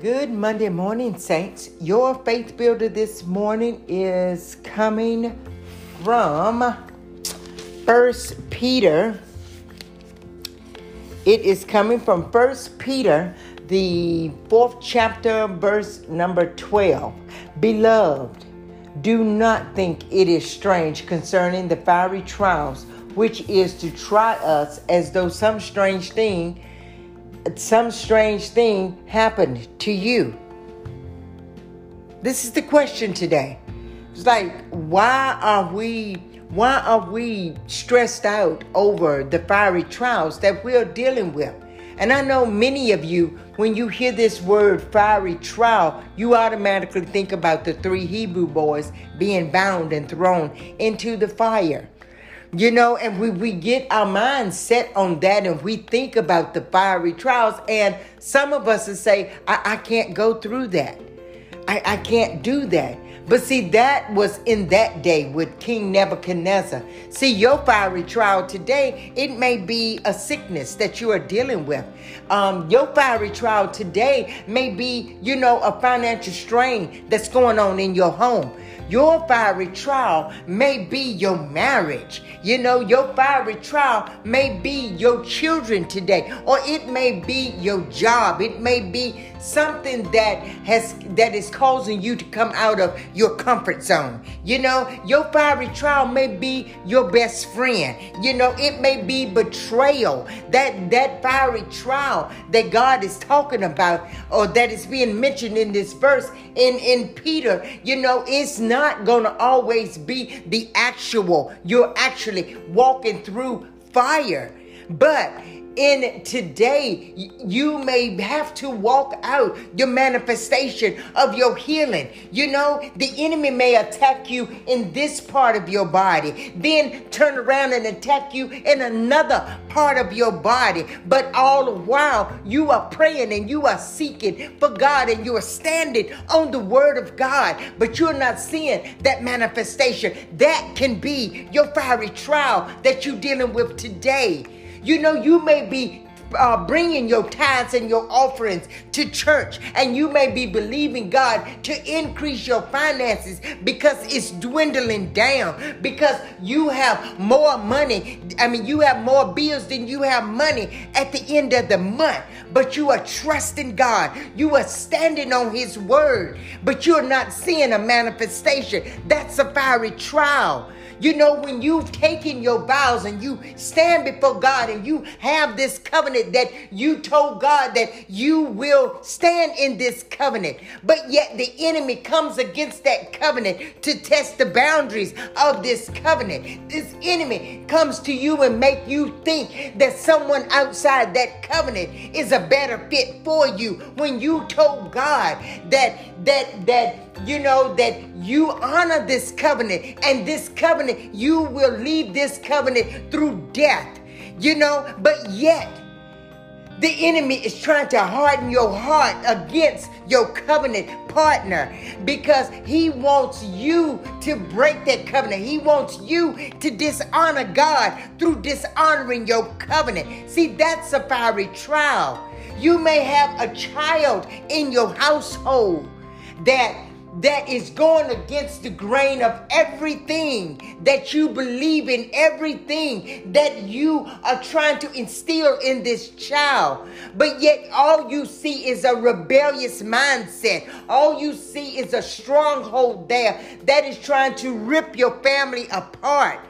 Good Monday morning, Saints. Your faith builder this morning is coming from First Peter. It is coming from First Peter, the fourth chapter, verse number 12. Beloved, do not think it is strange concerning the fiery trials, which is to try us as though some strange thing some strange thing happened to you? This is the question today. It's like, why are we why are we stressed out over the fiery trials that we're dealing with? And I know many of you, when you hear this word fiery trial, you automatically think about the three Hebrew boys being bound and thrown into the fire. You know, and we, we get our minds set on that and we think about the fiery trials. And some of us will say, I, I can't go through that. I, I can't do that. But see, that was in that day with King Nebuchadnezzar. See, your fiery trial today, it may be a sickness that you are dealing with. Um, your fiery trial today may be, you know, a financial strain that's going on in your home. Your fiery trial may be your marriage. You know, your fiery trial may be your children today, or it may be your job. It may be something that has that is causing you to come out of your comfort zone. You know, your fiery trial may be your best friend. You know, it may be betrayal. That that fiery trial that God is talking about or that is being mentioned in this verse in in Peter, you know, it's not going to always be the actual. You're actually walking through fire. But in today, you may have to walk out your manifestation of your healing. You know, the enemy may attack you in this part of your body, then turn around and attack you in another part of your body. But all the while, you are praying and you are seeking for God and you are standing on the word of God, but you're not seeing that manifestation. That can be your fiery trial that you're dealing with today. You know, you may be uh, bringing your tithes and your offerings to church, and you may be believing God to increase your finances because it's dwindling down, because you have more money. I mean, you have more bills than you have money at the end of the month, but you are trusting God. You are standing on His word, but you're not seeing a manifestation. That's a fiery trial. You know, when you've taken your vows and you stand before God and you have this covenant that you told God that you will stand in this covenant, but yet the enemy comes against that covenant to test the boundaries of this covenant. This enemy comes to you and make you think that someone outside that covenant is a better fit for you when you told God that that that you know that you honor this covenant and this covenant you will leave this covenant through death you know but yet the enemy is trying to harden your heart against your covenant partner because he wants you to break that covenant. He wants you to dishonor God through dishonoring your covenant. See, that's a fiery trial. You may have a child in your household that that is going against the grain of everything that you believe in, everything that you are trying to instill in this child. But yet, all you see is a rebellious mindset. All you see is a stronghold there that is trying to rip your family apart.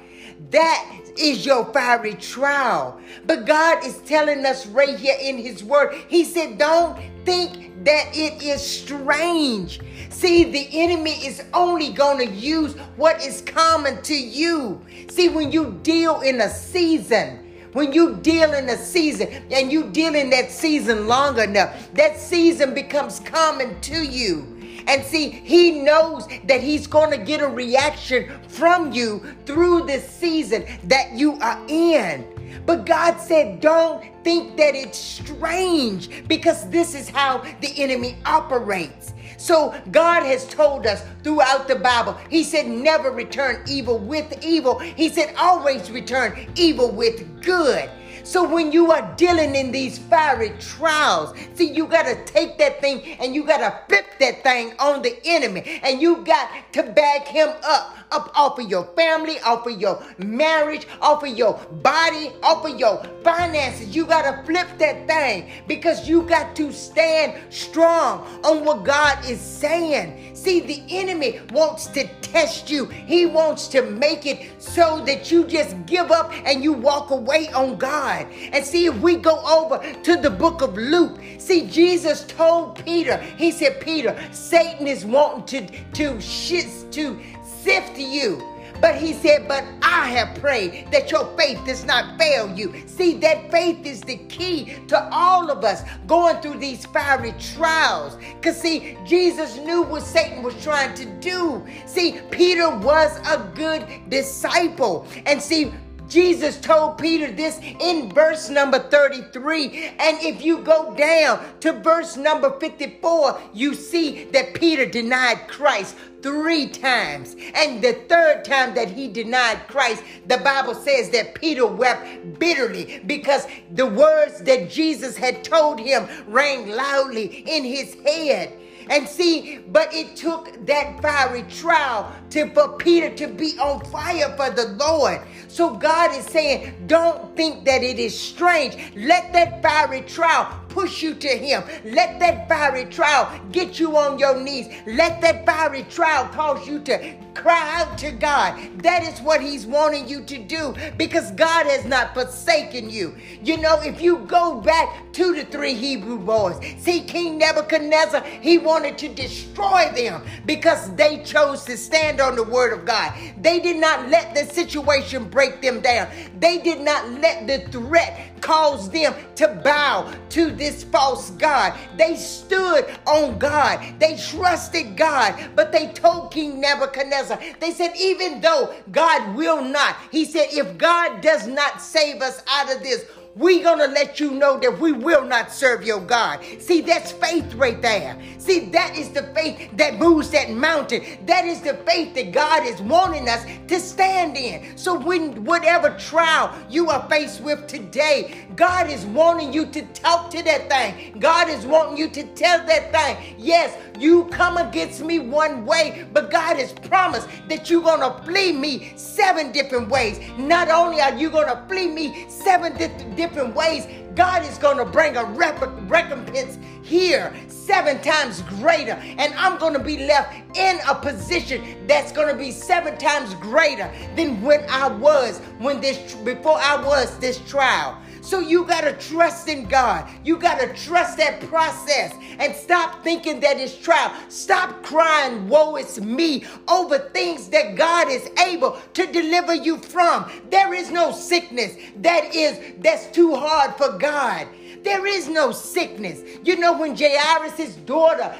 That is your fiery trial. But God is telling us right here in His Word, He said, Don't think that it is strange. See, the enemy is only going to use what is common to you. See, when you deal in a season, when you deal in a season and you deal in that season long enough, that season becomes common to you. And see, he knows that he's going to get a reaction from you through this season that you are in. But God said, don't think that it's strange because this is how the enemy operates. So God has told us throughout the Bible, He said, never return evil with evil. He said, always return evil with good. So when you are dealing in these fiery trials, see, you got to take that thing and you got to flip that thing on the enemy and you got to back him up up off of your family, off of your marriage, off of your body, off of your finances. You got to flip that thing because you got to stand strong on what God is saying. See, the enemy wants to test you. He wants to make it so that you just give up and you walk away on God. And see, if we go over to the book of Luke, see, Jesus told Peter, he said, Peter, Satan is wanting to, to, shit, to sift you. But he said, But I have prayed that your faith does not fail you. See, that faith is the key to all of us going through these fiery trials. Because, see, Jesus knew what Satan was trying to do. See, Peter was a good disciple. And see, Jesus told Peter this in verse number 33. And if you go down to verse number 54, you see that Peter denied Christ three times. And the third time that he denied Christ, the Bible says that Peter wept bitterly because the words that Jesus had told him rang loudly in his head. And see, but it took that fiery trial to for Peter to be on fire for the Lord. So God is saying, don't think that it is strange. Let that fiery trial push you to Him. Let that fiery trial get you on your knees. Let that fiery trial cause you to cry out to God. That is what He's wanting you to do because God has not forsaken you. You know, if you go back to the three Hebrew boys, see, King Nebuchadnezzar, he wanted to destroy them because they chose to stand on the word of God. They did not let the situation break them down, they did not let the threat cause them to bow to this false God. They stood on God, they trusted God, but they told King Nebuchadnezzar, they said, even though God will not, he said, if God does not save us out of this, going to let you know that we will not serve your God. See, that's faith right there. See, that is the faith that moves that mountain. That is the faith that God is wanting us to stand in. So, when whatever trial you are faced with today, God is wanting you to talk to that thing. God is wanting you to tell that thing, yes, you come against me one way, but God has promised that you're to flee me seven different ways. Not only are you to flee me seven different different ways, God is going to bring a recompense here seven times greater. And I'm going to be left in a position that's going to be seven times greater than when I was when this before I was this trial. So you got to trust in God. You got to trust that process and stop thinking that it's trial. Stop crying, woe is me, over things that God is able to deliver you from. There is no sickness that is that's too hard for God. There is no sickness. You know when Jairus' daughter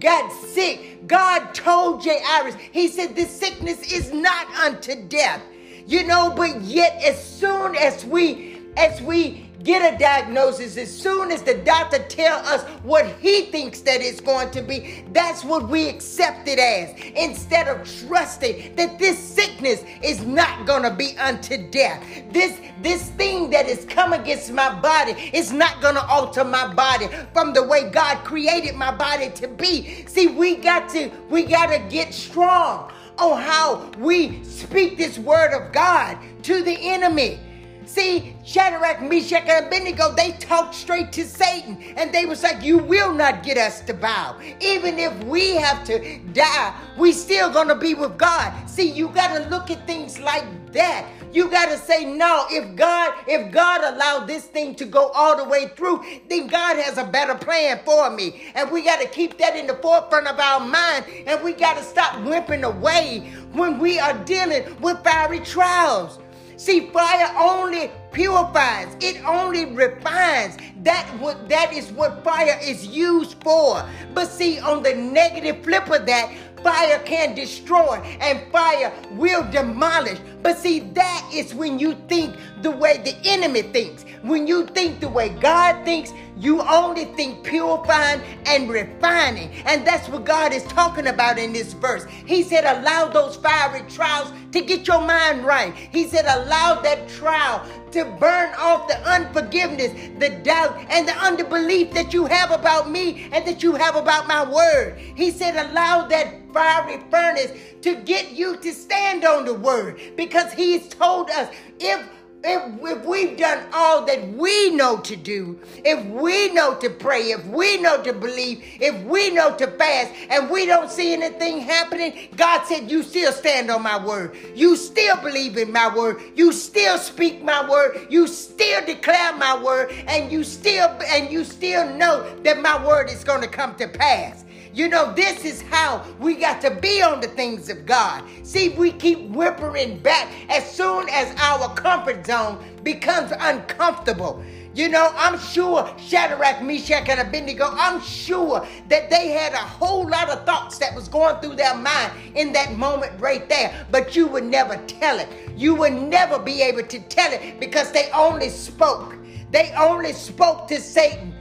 got sick, God told Jairus, he said this sickness is not unto death. You know, but yet as soon as we as we get a diagnosis as soon as the doctor tell us what he thinks that it's going to be that's what we accept it as. Instead of trusting that this sickness is not going to be unto death. This this thing that is come against my body is not going to alter my body from the way god created my body to be. See we got to we got to get strong on how we speak this word of god to the enemy See, Shadrach, Meshach, and Abednego, they talked straight to Satan. And they was like, you will not get us to bow. Even if we have to die, we still to be with God. See, you got to look at things like that. You got to say, no, if God, if God allowed this thing to go all the way through, then God has a better plan for me. And we got to keep that in the forefront of our mind. And we got to stop whimpering away when we are dealing with fiery trials. See, fire only purifies, it only refines. That what that is what fire is used for. But see, on the negative flip of that, fire can destroy and fire will demolish. But see, that is when you think the way the enemy thinks. When you think the way God thinks, You only think purifying and refining. And that's what God is talking about in this verse. He said, allow those fiery trials to get your mind right. He said, allow that trial to burn off the unforgiveness, the doubt, and the underbelief that you have about me and that you have about my word. He said, allow that fiery furnace to get you to stand on the word because he's told us if if, if we've done all that we know to do, if we know to pray, if we know to believe, if we know to fast, and we don't see anything happening, God said, You still stand on my word. You still believe in my word. You still speak my word. You still declare my word, and you still and you still know that my word is going to come to pass. You know, this is how we got to be on the things of God. See, we keep whimpering back as soon as our comfort zone becomes uncomfortable. You know, I'm sure Shadrach, Meshach, and Abednego, I'm sure that they had a whole lot of thoughts that was going through their mind in that moment right there. But you would never tell it. You would never be able to tell it because they only spoke. They only spoke to Satan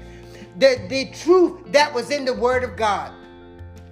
the, the truth that was in the word of God.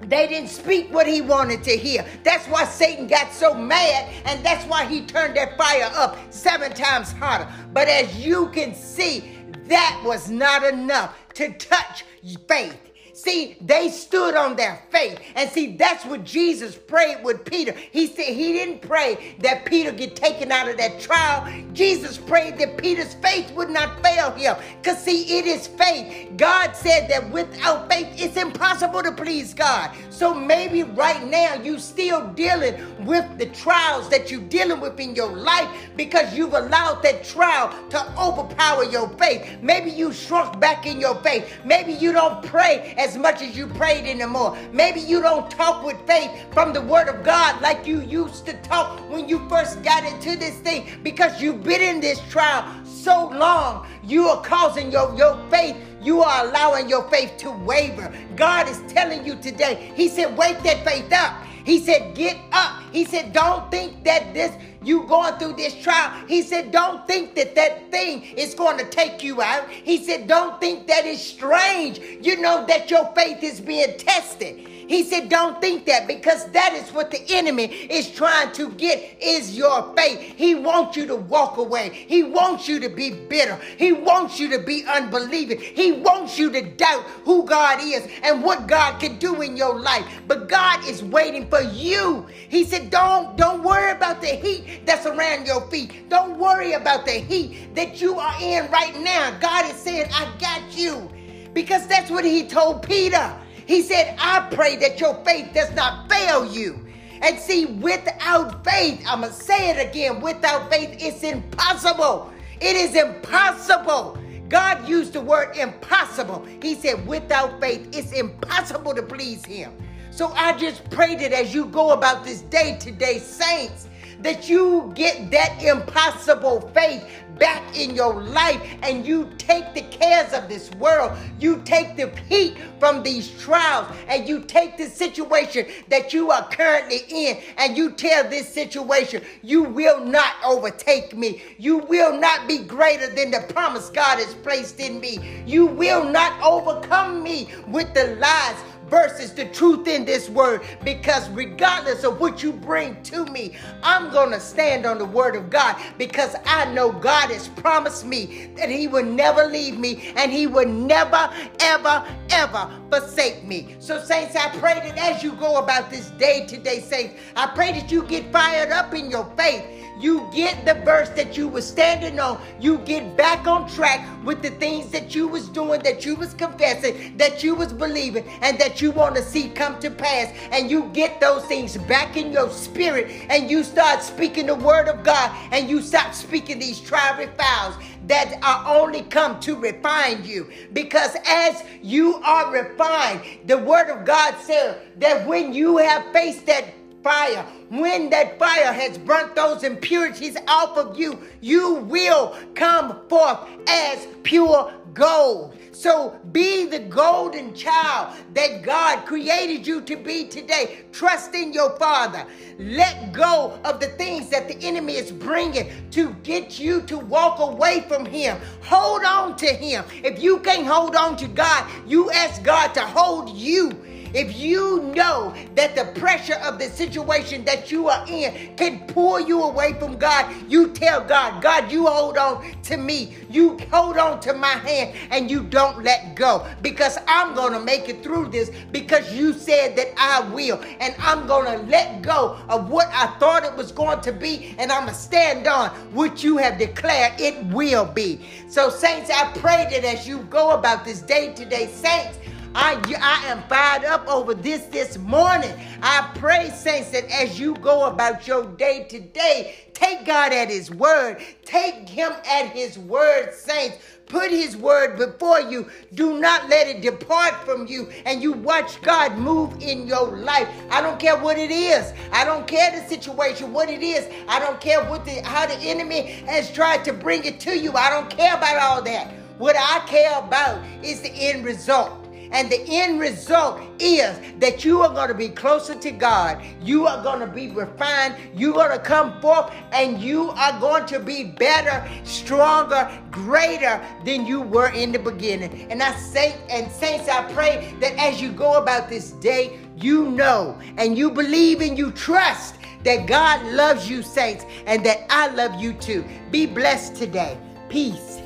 They didn't speak what he wanted to hear. That's why Satan got so mad, and that's why he turned that fire up seven times hotter. But as you can see, that was not enough to touch faith. See, they stood on their faith. And see, that's what Jesus prayed with Peter. He said he didn't pray that Peter get taken out of that trial. Jesus prayed that Peter's faith would not fail him. Because see, it is faith. God said that without faith, it's impossible to please God. So maybe right now you still dealing with the trials that you're dealing with in your life because you've allowed that trial to overpower your faith. Maybe you shrunk back in your faith. Maybe you don't pray as much as you prayed anymore. Maybe you don't talk with faith from the Word of God like you used to talk when you first got into this thing because you've been in this trial so long. You are causing your, your faith you are allowing your faith to waver. God is telling you today, He said, wake that faith up. He said, get up. He said, don't think that this, you going through this trial. He said, don't think that that thing is going to take you out. He said, don't think that is strange. You know that your faith is being tested. He said, Don't think that because that is what the enemy is trying to get is your faith. He wants you to walk away. He wants you to be bitter. He wants you to be unbelieving. He wants you to doubt who God is and what God can do in your life. But God is waiting for you. He said, Don't, don't worry about the heat that's around your feet. Don't worry about the heat that you are in right now. God is saying, I got you. Because that's what he told Peter. He said, I pray that your faith does not fail you. And see, without faith, I'm going to say it again without faith, it's impossible. It is impossible. God used the word impossible. He said, without faith, it's impossible to please Him. So I just pray that as you go about this day today, saints, that you get that impossible faith back in your life and you take the cares of this world. You take the heat from these trials and you take the situation that you are currently in and you tell this situation, you will not overtake me. You will not be greater than the promise God has placed in me. You will not overcome me with the lies versus the truth in this word because regardless of what you bring to me, I'm going to stand on the word of God because I know God has promised me that he will never leave me and he will never, ever, ever forsake me. So, saints, I pray that as you go about this day today, saints, I pray that you get fired up in your faith you get the verse that you were standing on. You get back on track with the things that you was doing, that you was confessing, that you was believing, and that you want to see come to pass. And you get those things back in your spirit, and you start speaking the word of God, and you stop speaking these trial fouls that are only come to refine you. Because as you are refined, the word of God says that when you have faced that fire. When that fire has burnt those impurities off of you, you will come forth as pure gold. So be the golden child that God created you to be today. Trust in your Father. Let go of the things that the enemy is bringing to get you to walk away from Him. Hold on to Him. If you can't hold on to God, you ask God to hold you if you know that the pressure of the situation that you are in can pull you away from God, you tell God, God, you hold on to me. You hold on to my hand and you don't let go because I'm going to make it through this because you said that I will. And I'm going to let go of what I thought it was going to be and I'm going to stand on what you have declared it will be. So, saints, I pray that as you go about this day today, saints, I, I am fired up over this this morning. I pray, saints, that as you go about your day today, take God at His word. Take Him at His word, saints. Put His word before you. Do not let it depart from you. And you watch God move in your life. I don't care what it is. I don't care the situation, what it is. I don't care what the how the enemy has tried to bring it to you. I don't care about all that. What I care about is the end result. And the end result is that you are going to be closer to God. You are going to be refined. You're going to come forth and you are going to be better, stronger, greater than you were in the beginning. And I say, and saints, I pray that as you go about this day, you know and you believe and you trust that God loves you, saints, and that I love you too. Be blessed today. Peace.